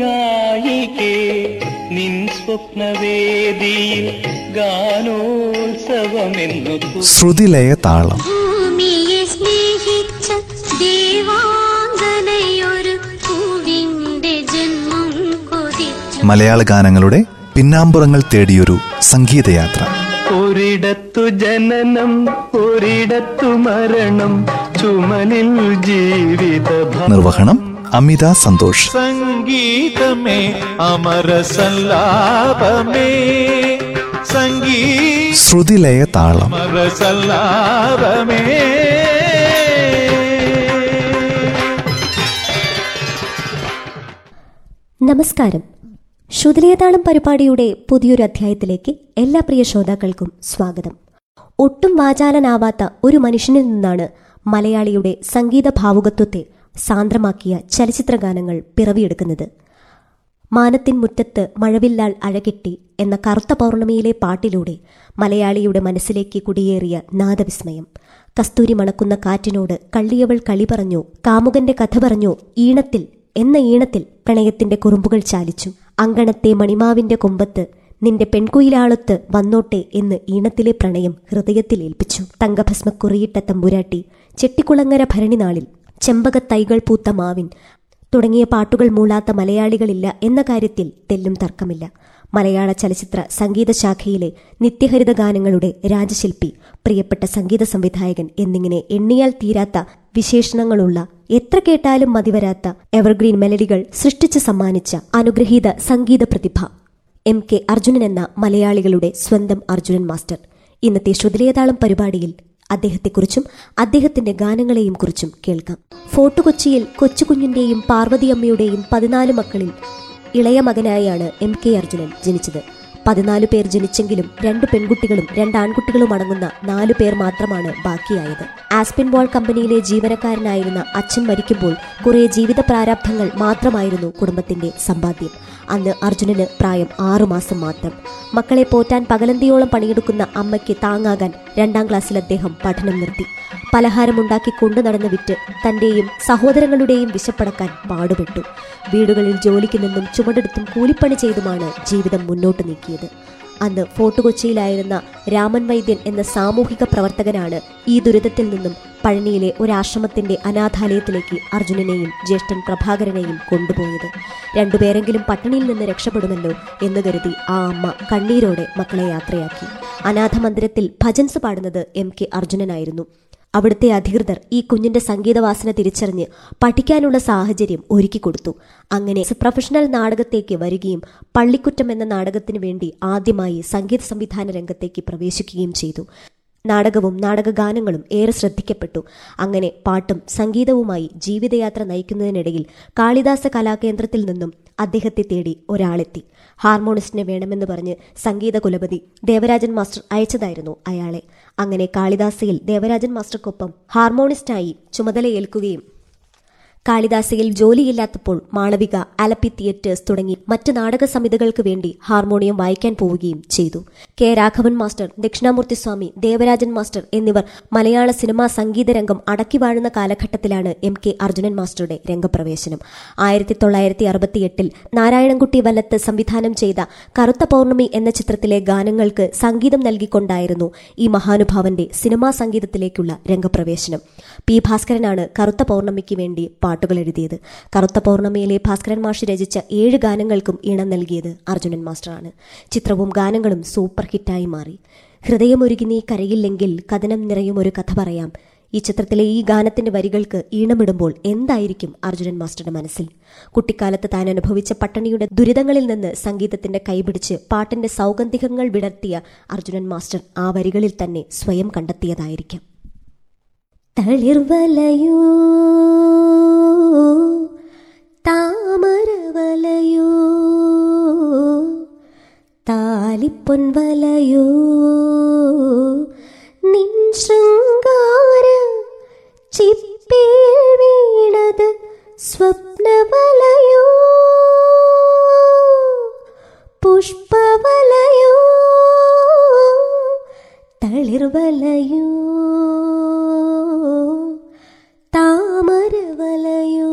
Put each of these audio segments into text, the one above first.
ഗായികേ നിൻ സ്വപ്നവേദിയിൽ ഗാനോത്സവമെന്നു ശ്രുതിലയ താളം. ഭൂമിയെ സ്നേഹിച്ച ദേവാഞ്ജനയൊരു പൂവിന്റെ ജന്മം കൊതിച്ചു. മലയാള ഗാനങ്ങളുടെ പിന്നാമ്പുറങ്ങൾ തേടിയൊരു സംഗീതയാത്ര. ഒരിടത്തു ജനനം ഒരിടത്തു മരണം ചുമലിൽ ജീവിത നിർവഹണം അമിത സന്തോഷ്. സംഗീതമേ അമര സല്ലാപമേ. സംഗീത ശ്രുതിലയ താളം. അമര സല്ലാപമേ. നമസ്കാരം. ശ്രുതിലേതാളം പരിപാടിയുടെ പുതിയൊരു അധ്യായത്തിലേക്ക് എല്ലാ പ്രിയ ശ്രോതാക്കൾക്കും സ്വാഗതം. ഒട്ടും വാചാലനാവാത്ത ഒരു മനുഷ്യനിൽ നിന്നാണ് മലയാളിയുടെ സംഗീത ഭാവുകത്വത്തെ സാന്ദ്രമാക്കിയ ചലച്ചിത്ര ഗാനങ്ങൾ പിറവിയെടുക്കുന്നത്. മാനത്തിൻ മുറ്റത്ത് മഴവില്ലാൽ അഴകെട്ടി എന്ന കറുത്ത പൗർണമിയിലെ പാട്ടിലൂടെ മലയാളിയുടെ മനസ്സിലേക്ക് കുടിയേറിയ നാദവിസ്മയം. കസ്തൂരി മണക്കുന്ന കാറ്റിനോട് കള്ളിയവൾ കളി പറഞ്ഞു കാമുകന്റെ കഥ പറഞ്ഞു ഈണത്തിൽ എന്ന ഈണത്തിൽ പ്രണയത്തിന്റെ കുറുമ്പുകൾ ചാലിച്ചു. അങ്കണത്തെ മണിമാവിന്റെ കൊമ്പത്ത് നിന്റെ പെൺകുയിലാളത്ത് വന്നോട്ടെ എന്ന് ഈണത്തിലെ പ്രണയം ഹൃദയത്തിൽ ഏൽപ്പിച്ചു. തങ്കഭസ്മ കുറിയിട്ട തമ്പുരാട്ടി ചെട്ടിക്കുളങ്ങര ഭരണിനാളിൽ ചെമ്പകത്തൈകൾ പൂത്ത മാവിൻ. തുടങ്ങിയ പാട്ടുകൾ മൂളാത്ത മലയാളികളില്ല എന്ന കാര്യത്തിൽ തെല്ലും തർക്കമില്ല. മലയാള ചലച്ചിത്ര സംഗീത ശാഖയിലെ നിത്യഹരിത ഗാനങ്ങളുടെ രാജശില്പി പ്രിയപ്പെട്ട സംഗീത സംവിധായകൻ എന്നിങ്ങനെ എണ്ണിയാൽ തീരാത്ത വിശേഷണങ്ങളുള്ള എത്ര കേട്ടാലും മതിവരാത്ത എവർഗ്രീൻ മെലഡികൾ സൃഷ്ടിച്ച് സമ്മാനിച്ച അനുഗ്രഹീത സംഗീത പ്രതിഭ. എം കെ അർജുനൻ എന്ന മലയാളികളുടെ സ്വന്തം അർജുനൻ മാസ്റ്റർ. ഇന്നത്തെ ശ്രുതിലേതാളം പരിപാടിയിൽ അദ്ദേഹത്തെക്കുറിച്ചും അദ്ദേഹത്തിന്റെ ഗാനങ്ങളെയും കുറിച്ചും കേൾക്കാം. ഫോർട്ട് കൊച്ചിയിൽ കൊച്ചുകുഞ്ഞിന്റെയും പാർവതിയമ്മയുടെയും പതിനാല് മക്കളിൽ ഇളയ മകനായാണ് എം കെ അർജുനൻ ജനിച്ചത്. പതിനാല് പേർ ജനിച്ചെങ്കിലും രണ്ട് പെൺകുട്ടികളും രണ്ട് ആൺകുട്ടികളും അടങ്ങുന്ന നാലു പേർ മാത്രമാണ് ബാക്കിയായത്. ആസ്പിൻ ബോൾ കമ്പനിയിലെ ജീവനക്കാരനായിരുന്ന അച്ഛൻ മരിക്കുമ്പോൾ കുറെ ജീവിത പ്രാരാബ്ധങ്ങൾ മാത്രമായിരുന്നു കുടുംബത്തിന്റെ സമ്പാദ്യം. അന്ന് അർജുനന് പ്രായം ആറുമാസം മാത്രം. മക്കളെ പോറ്റാൻ പകലന്തിയോളം പണിയെടുക്കുന്ന അമ്മയ്ക്ക് താങ്ങാകാൻ രണ്ടാം ക്ലാസ്സിൽ അദ്ദേഹം പഠനം നിർത്തി. പലഹാരമുണ്ടാക്കി കൊണ്ടു നടന്ന് വിറ്റ് തന്റെയും സഹോദരങ്ങളുടെയും വിശപ്പടക്കാൻ പാടുപെട്ടു. വീടുകളിൽ ജോലിക്ക് നിന്നും ചുമടെടുത്തും കൂലിപ്പണി ചെയ്തുമാണ് ജീവിതം മുന്നോട്ട് നീക്കിയത്. അന്ന് ഫോർട്ട് കൊച്ചിയിലായിരുന്ന രാമൻ വൈദ്യൻ എന്ന സാമൂഹിക പ്രവർത്തകനാണ് ഈ ദുരിതത്തിൽ നിന്നും പഴനിയിലെ ഒരാശ്രമത്തിന്റെ അനാഥാലയത്തിലേക്ക് അർജുനനെയും ജ്യേഷ്ഠൻ പ്രഭാകരനെയും കൊണ്ടുപോയത്. രണ്ടുപേരെങ്കിലും പട്ടിണിയിൽ നിന്ന് രക്ഷപ്പെടുമല്ലോ എന്ന് കരുതി ആ അമ്മ കണ്ണീരോടെ മക്കളെ യാത്രയാക്കി. അനാഥ മന്ദിരത്തിൽ ഭജൻസ് പാടുന്നത് എം കെ അർജുനനായിരുന്നു. അവിടുത്തെ അധികൃതർ ഈ കുഞ്ഞിന്റെ സംഗീതവാസന തിരിച്ചറിഞ്ഞ് പഠിക്കാനുള്ള സാഹചര്യം ഒരുക്കിക്കൊടുത്തു അങ്ങനെ പ്രൊഫഷണൽ നാടകത്തേക്ക് വരികയും പള്ളിക്കുറ്റം എന്ന നാടകത്തിനു വേണ്ടി ആദ്യമായി സംഗീത സംവിധാന രംഗത്തേക്ക് പ്രവേശിക്കുകയും ചെയ്തു. നാടകവും നാടകഗാനങ്ങളും ഏറെ ശ്രദ്ധിക്കപ്പെട്ടു. അങ്ങനെ പാട്ടും സംഗീതവുമായി ജീവിതയാത്ര നയിക്കുന്നതിനിടയിൽ കാളിദാസ കലാകേന്ദ്രത്തിൽ നിന്നും അദ്ദേഹത്തെ തേടി ഒരാളെത്തി. ഹാർമോണിസ്റ്റിനെ വേണമെന്ന് പറഞ്ഞ് സംഗീത കുലപതി ദേവരാജൻ മാസ്റ്റർ അയച്ചതായിരുന്നു അയാളെ. അങ്ങനെ കാളിദാസയിൽ ദേവരാജൻ മാസ്റ്റർക്കൊപ്പം ഹാർമോണിസ്റ്റായി ചുമതലയേൽക്കുകയും കാളിദാസയിൽ ജോലിയില്ലാത്തപ്പോൾ മാളവിക അലപ്പി തിയേറ്റേഴ്സ് തുടങ്ങി മറ്റ് നാടക സമിതികൾക്ക് വേണ്ടി ഹാർമോണിയം വായിക്കാൻ പോവുകയും ചെയ്തു. K. Raghavan master Dakshinamoorthy Swami Devarajan master എന്നിവർ മലയാള സിനിമാ സംഗീത രംഗം അടക്കി വാഴുന്ന കാലഘട്ടത്തിലാണ് എം കെ അർജുനൻ മാസ്റ്ററുടെ രംഗപ്രവേശനം. ആയിരത്തി തൊള്ളായിരത്തി അറുപത്തിയെട്ടിൽ നാരായണൻകുട്ടി വല്ലത്ത് സംവിധാനം ചെയ്ത കറുത്ത പൗർണമി എന്ന ചിത്രത്തിലെ ഗാനങ്ങൾക്ക് സംഗീതം നൽകിക്കൊണ്ടായിരുന്നു ഈ മഹാനുഭാവന്റെ സിനിമാ സംഗീതത്തിലേക്കുള്ള രംഗപ്രവേശനം. പി ഭാസ്കരനാണ് കറുത്ത പൗർണമിക്ക് വേണ്ടി പാട്ടുകൾ എഴുതിയത്. കറുത്ത പൗർണമിയിലെ ഭാസ്കരൻ മാഷ് രചിച്ച ഏഴ് ഗാനങ്ങൾക്കും ഇണം നൽകിയത് അർജുനൻ മാസ്റ്ററാണ്. ചിത്രവും ഗാനങ്ങളും സൂപ്പർ ഹിറ്റായി മാറി. ഹൃദയമൊരുകി നീ കരയില്ലെങ്കിൽ കഥനം നിറയും ഒരു കഥ പറയാം. ഈ ചിത്രത്തിലെ ഈ ഗാനത്തിന്റെ വരികൾക്ക് ഈണമിടുമ്പോൾ എന്തായിരിക്കും അർജുനൻ മാസ്റ്ററുടെ മനസ്സിൽ? കുട്ടിക്കാലത്ത് താൻ അനുഭവിച്ച പട്ടണിയുടെ ദുരിതങ്ങളിൽ നിന്ന് സംഗീതത്തിന്റെ കൈപിടിച്ച് പാട്ടിന്റെ സൗഗന്ധികങ്ങൾ വിടർത്തിയ അർജുനൻ മാസ്റ്റർ ആ വരികളിൽ തന്നെ സ്വയം കണ്ടെത്തിയതായിരിക്കാം. തളിർവലയോ താമരവലയോ താലിപ്പൊൻവലയോ നിൻ ശൃംഗാര ചിപ്പേ സ്വപ്നവലയോ പുഷ്പവലയോ തളിർവലയോ താമരവലയോ.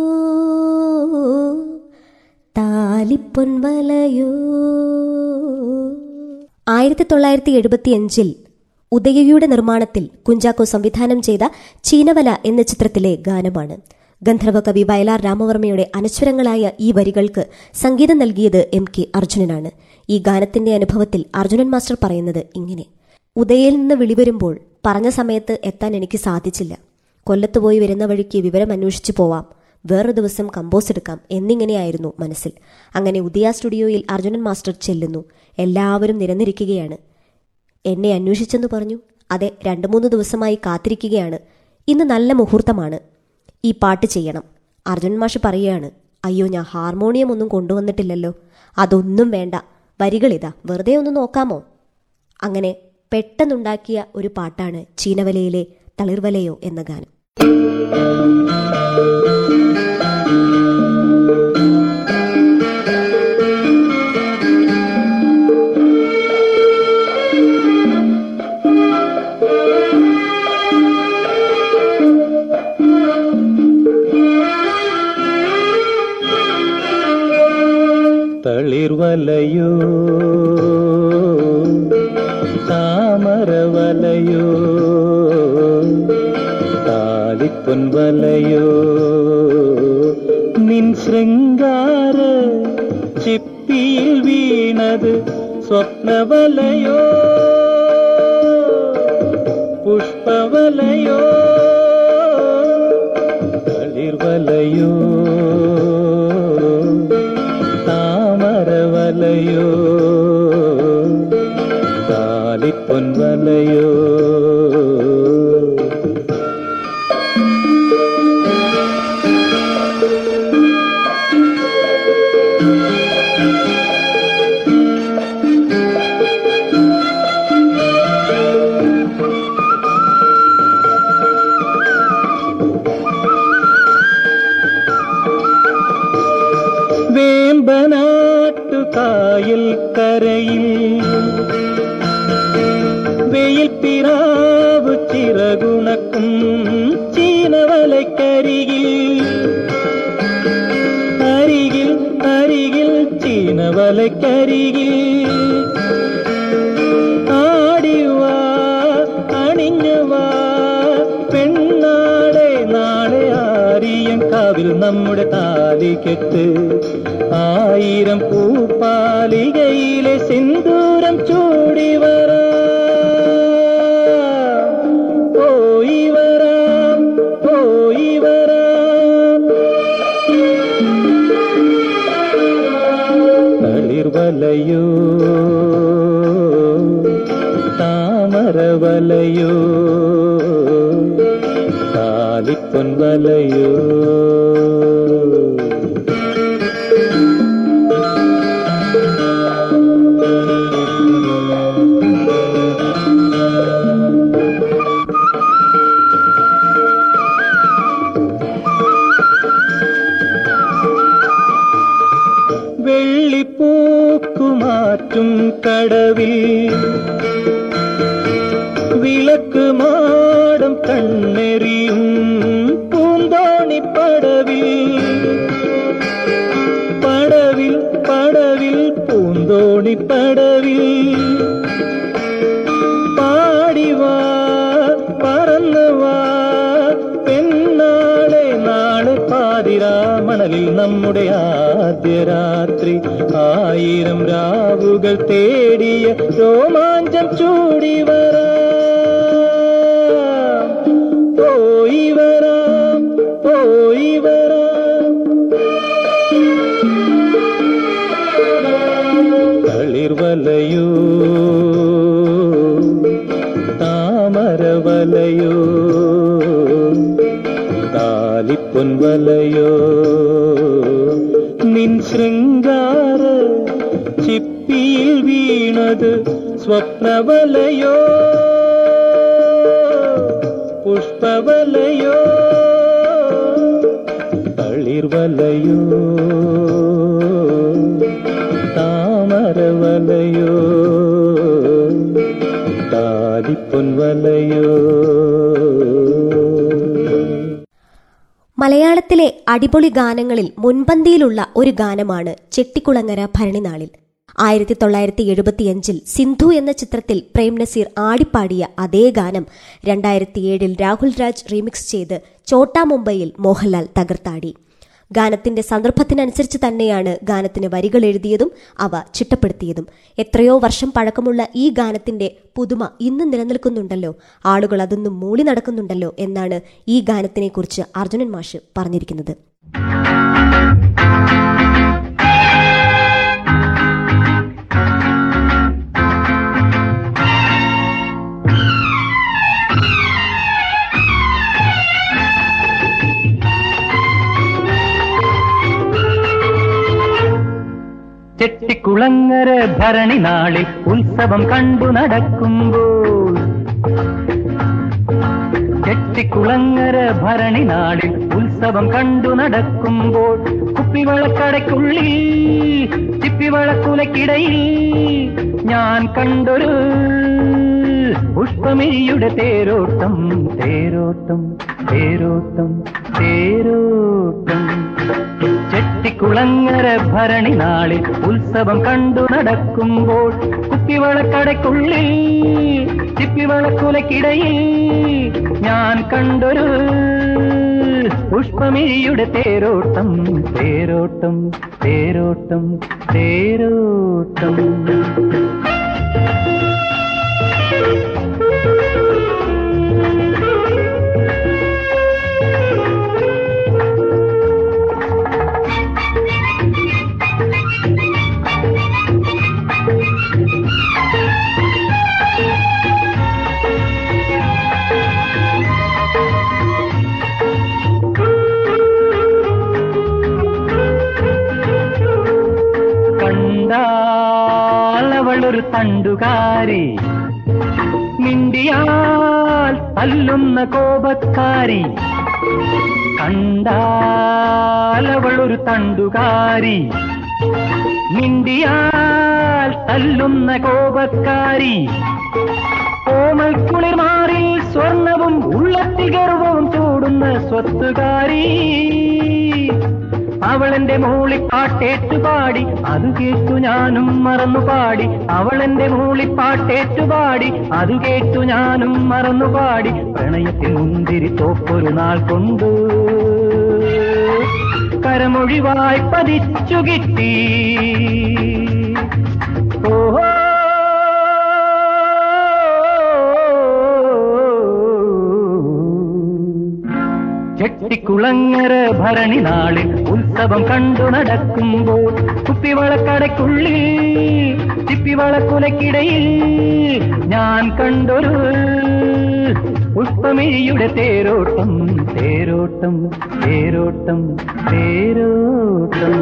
താ താലിപ്പൊൻവലയോ ആയിരത്തി തൊള്ളായിരത്തി എഴുപത്തിയഞ്ചിൽ ഉദയയുടെ നിർമ്മാണത്തിൽ കുഞ്ചാക്കോ സംവിധാനം ചെയ്ത ചീനവല എന്ന ചിത്രത്തിലെ ഗാനമാണ്. ഗന്ധർവ കവി വയലാർ രാമവർമ്മയുടെ അനശ്വരങ്ങളായ ഈ വരികൾക്ക് സംഗീതം നൽകിയത് എം കെ അർജുനനാണ്. ഈ ഗാനത്തിന്റെ അനുഭവത്തിൽ അർജുനൻ മാസ്റ്റർ പറയുന്നത് ഇങ്ങനെ. ഉദയയിൽ നിന്ന് വിളിവരുമ്പോൾ പറഞ്ഞ സമയത്ത് എത്താൻ എനിക്ക് സാധിച്ചില്ല. കൊല്ലത്ത് പോയി വരുന്ന വഴിക്ക് വിവരം അന്വേഷിച്ചു പോവാം. വേറൊരു ദിവസം കമ്പോസ് എടുക്കാം എന്നിങ്ങനെയായിരുന്നു മനസ്സിൽ. അങ്ങനെ ഉദയ സ്റ്റുഡിയോയിൽ അർജുനൻ മാസ്റ്റർ ചെല്ലുന്നു. എല്ലാവരും നിരന്നിരിക്കുകയാണ്. എന്നെ അന്വേഷിച്ചെന്ന് പറഞ്ഞു. അതെ രണ്ടു മൂന്ന് ദിവസമായി കാത്തിരിക്കുകയാണ്. ഇന്ന് നല്ല മുഹൂർത്തമാണ്. ഈ പാട്ട് ചെയ്യണം. അർജുൻ മാഷ് പറയുകയാണ്. അയ്യോ ഞാൻ ഹാർമോണിയം ഒന്നും കൊണ്ടുവന്നിട്ടില്ലല്ലോ. അതൊന്നും വേണ്ട. വരികളിതാ വെറുതെ ഒന്ന് നോക്കാമോ? അങ്ങനെ പെട്ടെന്നുണ്ടാക്കിയ ഒരു പാട്ടാണ് ചീനവലയിലെ തളിർവലയോ എന്ന ഗാനം. തളിർവലയോ താമരവലയോ താലിപ്പൊൻവലയോ നിൻ ശൃംഗാര ചിപ്പിയിൽ വീണത് സ്വപ്നവലയോ പുഷ്പവലയോ തളിർവലയോ താമരവലയോ താലിപ്പൊൻവലയോ വേമ്പനാട്ടുകായൽ പെണ്ണാളെ നാളെ ആരിയൻ കാവിൽ നമ്മുടെ താലി കെട്ട് ആയിരം പൂപ്പാലികയിലെ സിന്ദൂരം ചൂടി വരാം താലിപ്പൊൻവലയോ മണലിൽ നമ്മുടെ ആദ്യ രാത്രി ആയിരം രാവുകൾ തേടിയ രോമാഞ്ചം ചൂടി വരാം. പോയി വരാം പോയി വരാം. തളിർവലയോ താമരവലയോ ചിപ്പിയിൽ വീണത് സ്വപ്നവലയോ? പുഷ്പവലയോ? തളിർവലയോ? താമരവലയോ? താലിപ്പൊൻവലയോ? മലയാളത്തിലെ അടിപൊളി ഗാനങ്ങളിൽ മുൻപന്തിയിലുള്ള ഒരു ഗാനമാണ് ചെട്ടിക്കുളങ്ങര ഭരണിനാളിൽ. ആയിരത്തി തൊള്ളായിരത്തി എഴുപത്തിയഞ്ചിൽ സിന്ധു എന്ന ചിത്രത്തിൽ പ്രേം നസീർ ആടിപ്പാടിയ അതേ ഗാനം രണ്ടായിരത്തിയേഴിൽ രാഹുൽ രാജ് റീമിക്സ് ചെയ്ത് ചോട്ടാ മുംബൈയിൽ മോഹൻലാൽ തകർത്താടി. ഗാനത്തിന്റെ സന്ദർഭത്തിനനുസരിച്ച് തന്നെയാണ് ഗാനത്തിന് വരികൾ എഴുതിയതും അവ ചിട്ടപ്പെടുത്തിയതും. എത്രയോ വർഷം പഴക്കമുള്ള ഈ ഗാനത്തിന്റെ പുതുമ ഇന്നും നിലനിൽക്കുന്നുണ്ടല്ലോ. ആളുകൾ അതൊന്നും മൂളി നടക്കുന്നുണ്ടല്ലോ എന്നാണ് ഈ ഗാനത്തിനെക്കുറിച്ച് അർജുനൻ മാഷ് പറഞ്ഞിരിക്കുന്നത്. ചെട്ടിക്കുളങ്ങര ഭരണി നാളിൽ ഉത്സവം കണ്ടു നടക്കുമ്പോൾ. ചെട്ടിക്കുളങ്ങര ഭരണി നാളിൽ ഉത്സവം കണ്ടു നടക്കുമ്പോൾ. കുപ്പിവളക്കടയ്ക്കുള്ളിൽ ചിപ്പിവളക്കുലക്കിടയിൽ ഞാൻ കണ്ടൊരു പുഷ്പമിഴിയുടെ തേരോട്ടം തേരോട്ടം തേരോട്ടം തേരോട്ടം. ചെട്ടിക്കുളങ്ങര ഭരണി നാളിൽ ഉത്സവം കണ്ടു നടക്കുമ്പോൾ കുപ്പിവളക്കടയ്ക്കുള്ളിൽ ചിപ്പിവളക്കുലക്കിടയിൽ ഞാൻ കണ്ടൊരു പുഷ്പമിഴിയുടെ തേരോട്ടം തേരോട്ടം തേരോട്ടം തേരോട്ടം. തണ്ടുകാരി. മിണ്ടിയാൽ അല്ലുന്ന കോപക്കാരി. കണ്ടാലവൾ ഒരു തണ്ടുകാരി. മിണ്ടിയാൽ തല്ലുന്ന കോപക്കാരി. കോമൽ കുളിർമാറിൽ സ്വർണവും ഉള്ളത്തിൽ ഗർവവും ചൂടുന്ന സ്വത്തുകാരി. അവളെന്റെ മൂളിപ്പാട്ടേറ്റു പാടി അത് കേട്ടു ഞാനും മറന്നു പാടി അവളെന്റെ മൂളിപ്പാട്ടേറ്റു പാടി അത് കേട്ടു ഞാനും മറന്നു പാടി പ്രണയത്തിൽ മുന്തിരി തോപ്പൊരു നാൾ കൊണ്ട് കരമൊഴിവായി പതിച്ചു കിട്ടി. ഓഹോ. ചെട്ടിക്കുളങ്ങര ഭരണി നാളിൽ ഉത്സവം കണ്ടു നടക്കുമ്പോൾ കുപ്പിവളക്കടയ്ക്കുള്ളിൽ ചിപ്പിവളക്കുലക്കിടയിൽ ഞാൻ കണ്ടൊരു പുഷ്പമിഴിയുടെ തേരോട്ടം തേരോട്ടം തേരോട്ടം തേരോട്ടം.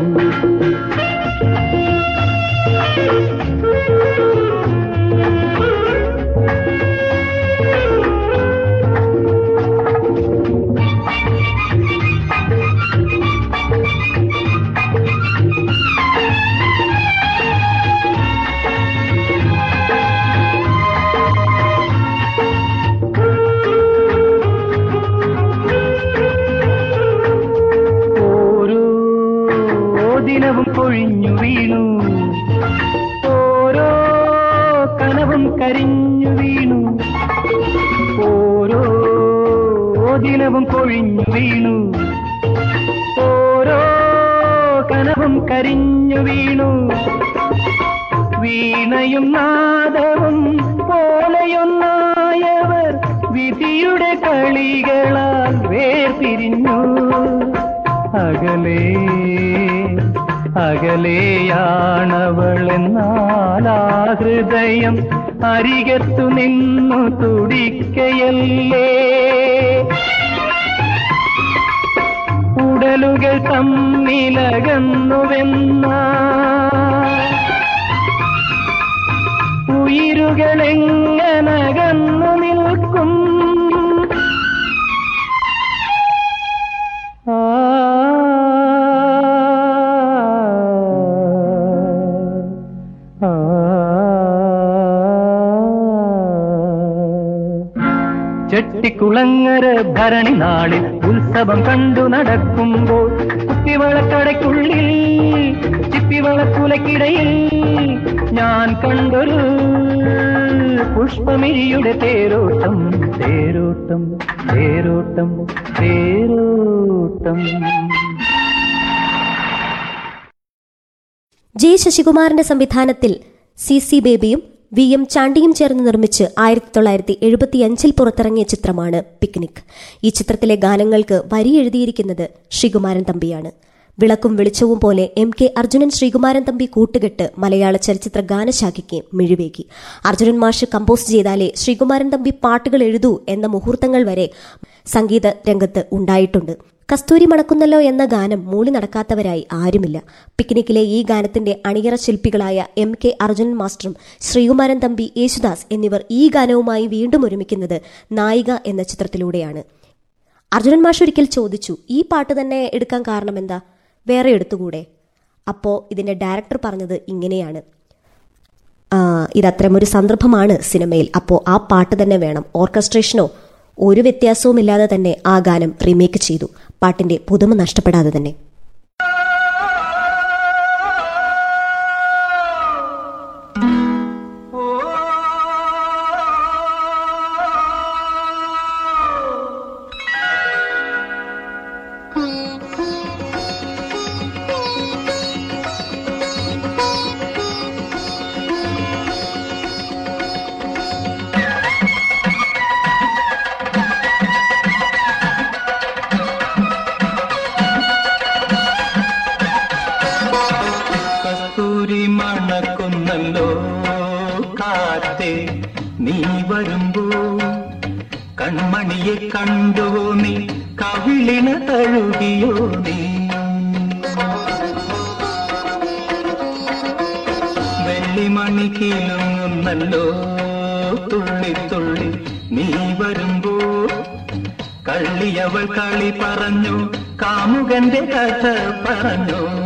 വീണയും നാദവും പോലെയൊന്നായവർ വിധിയുടെ കളികളാൽ വേർപിരിഞ്ഞു അകലേ അകലെയാണവളെന്നാലാ ഹൃദയം അരികത്തു നിന്നു തുടിക്കയല്ലേ. ഉടലുകൾ തമ്മിലകന്നുവെന്നാ ഉயிருകളെങ്ങനകന്നു നിൽക്കും. ചെട്ടിക്കുളങ്ങര ഭര ഭരണി നാളിൽ ഉത്സവം കണ്ടു നടക്കുമ്പോൾ കുപ്പിവളക്കടയ്ക്കുള്ളിൽ ചിപ്പിവളക്കുലക്കിടയിൽ ഞാൻ കണ്ടൊരു പുഷ്പമിഴിയുടെ തേരോട്ടം തേരോട്ടം തേരോട്ടം തേരോട്ടം. ജെ ശശികുമാറിന്റെ സംവിധാനത്തിൽ സി സി ബേബിയും വി എം ചാണ്ടിയും ചേർന്ന് നിർമ്മിച്ച് ആയിരത്തി തൊള്ളായിരത്തി എഴുപത്തിയഞ്ചിൽ പുറത്തിറങ്ങിയ ചിത്രമാണ് പിക്നിക്. ഈ ചിത്രത്തിലെ ഗാനങ്ങൾക്ക് വരി എഴുതിയിരിക്കുന്നത് ശ്രീകുമാരൻ തമ്പിയാണ്. വിളക്കും വെളിച്ചവും പോലെ എം കെ അർജുനൻ ശ്രീകുമാരൻ തമ്പി കൂട്ടുകെട്ട് മലയാള ചലച്ചിത്ര ഗാനശാഖയ്ക്ക് മിഴിവേകി. അർജുനൻ മാഷ് കമ്പോസ് ചെയ്താലേ ശ്രീകുമാരൻ തമ്പി പാട്ടുകൾ എഴുതൂ എന്ന മുഹൂർത്തങ്ങൾ വരെ സംഗീത രംഗത്ത് ഉണ്ടായിട്ടുണ്ട്. കസ്തൂരി മണക്കുന്നല്ലോ എന്ന ഗാനം മൂളി നടക്കാത്തവരായി ആരുമില്ല. പിക്നിക്കിലെ ഈ ഗാനത്തിന്റെ അണിയറ ശില്പികളായ എം കെ അർജുനൻ മാസ്റ്ററും ശ്രീകുമാരൻ തമ്പി യേശുദാസ് എന്നിവർ ഈ ഗാനവുമായി വീണ്ടും ഒരുമിക്കുന്നത് നായിക എന്ന ചിത്രത്തിലൂടെയാണ്. അർജുനൻ മാഷ് ഒരിക്കൽ ചോദിച്ചു ഈ പാട്ട് തന്നെ എടുക്കാൻ കാരണം എന്താ വേറെ എടുത്തുകൂടെ? അപ്പോൾ ഇതിന്റെ ഡയറക്ടർ പറഞ്ഞത് ഇങ്ങനെയാണ്. ഇതത്രമൊരു സന്ദർഭമാണ് സിനിമയിൽ. അപ്പോൾ ആ പാട്ട് തന്നെ വേണം. ഓർക്കസ്ട്രേഷനോ ഒരു വ്യത്യാസവുമില്ലാതെ തന്നെ ആ ഗാനം റീമേക്ക് ചെയ്തു. പാട്ടിന്റെ പുതുമ നഷ്ടപ്പെടാതെ തന്നെ. കണ്ടുവോ നീ കവിളിന് തഴുകിയോ നീ. വെള്ളിമണി കീലുങ്ങുന്നല്ലോ തുള്ളി തുള്ളി നീ വരുമ്പോ. കള്ളിയവൾ കളി പറഞ്ഞു കാമുകന്റെ കഥ പറഞ്ഞു.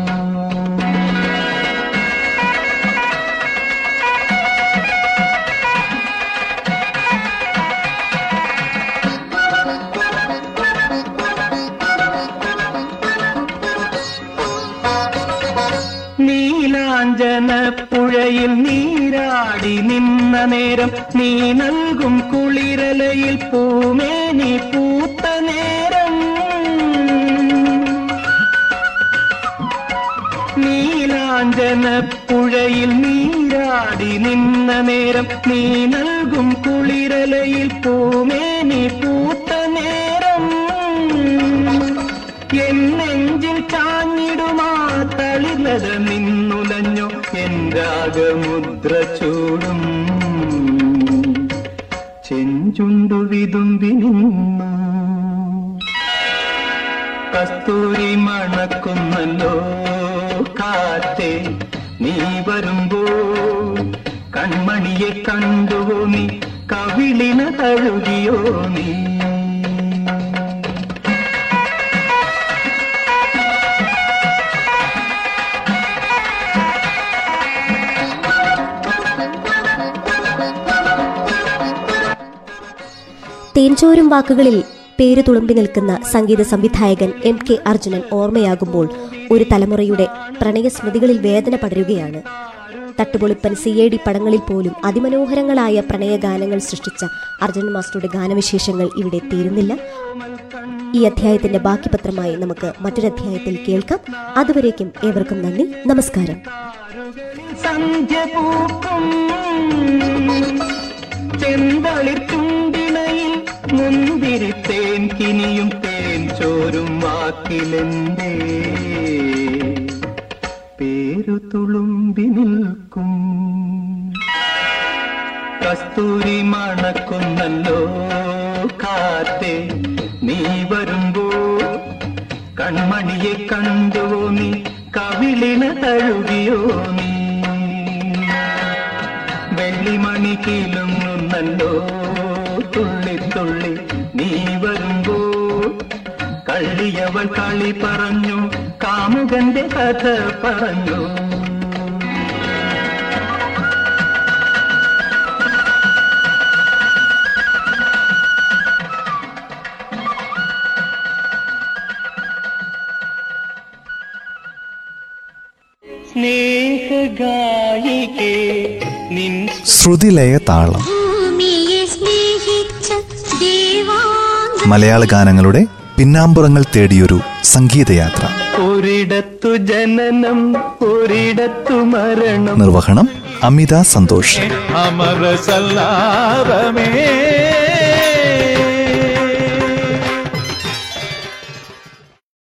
പുഴയിൽ നീരാടി നിന്ന നേരം നീ നൽകും കുളിരലയിൽ പൂമേനി പൂത്ത നേരം. നീലാഞ്ചന പുഴയിൽ നീരാടി നിന്ന നേരം നീ നൽകും കുളിരലയിൽ പൂമേനി പൂത്ത രാഗമുദ്ര ചൂടും. ചെഞ്ചുണ്ടു വിതുമ്പി നിന്നു കസ്തൂരി മണക്കുന്നല്ലോ കാറ്റേ നീ വരുമ്പോ കൺമണിയെ കണ്ടുവോ നീ? കവിളിന തഴുകിയോ നീ? തേൻചോരും വാക്കുകളിൽ പേര് തുളുമ്പി നിൽക്കുന്ന സംഗീത സംവിധായകൻ എം കെ അർജുനൻ ഓർമ്മയാകുമ്പോൾ ഒരു തലമുറയുടെ പ്രണയസ്മൃതികളിൽ വേദന പടരുകയാണ്. തട്ടുപൊളിപ്പൻ സി എ ഡി പടങ്ങളിൽ പോലും അതിമനോഹരങ്ങളായ പ്രണയഗാനങ്ങൾ സൃഷ്ടിച്ച അർജുനൻ മാസ്റ്ററുടെ ഗാനവിശേഷങ്ങൾ ഇവിടെ തീരുന്നില്ല. ഈ അധ്യായത്തിന്റെ ബാക്കി പത്രമായി നമുക്ക് മറ്റൊരു അധ്യായത്തിൽ കേൾക്കാം. അതുവരേക്കും ഏവർക്കും നന്ദി. നമസ്കാരം. ചെന്തളിർ ചുണ്ടിണയിൽ മുന്തിരി തേൻ കിനിയും തേൻ ചോരും വാക്കിലെന്തേ? പേരു തുളുമ്പി നിൽക്കും. കസ്തൂരി മണക്കുന്നല്ലോ കാത്തേ നീ വരുമ്പോ കൺമണിയെ കണ്ടുവോ നീ കവിളിന തഴുകിയോ നീ? വെള്ളിമണി കീലുങ്ങുന്നല്ലോ തള്ളിയവൾ കളി പറഞ്ഞു കാമുകന്റെ കഥ പറഞ്ഞു. ശ്രുതിലയ താളം. മലയാള ഗാനങ്ങളുടെ പിന്നാമ്പുറങ്ങൾ തേടിയൊരു സംഗീതയാത്ര. ഒരിടത്തു ജനനം ഒരിടത്തു മരണം. നിർവഹണം അമിത സന്തോഷ്. അമര സല്ലാപമേ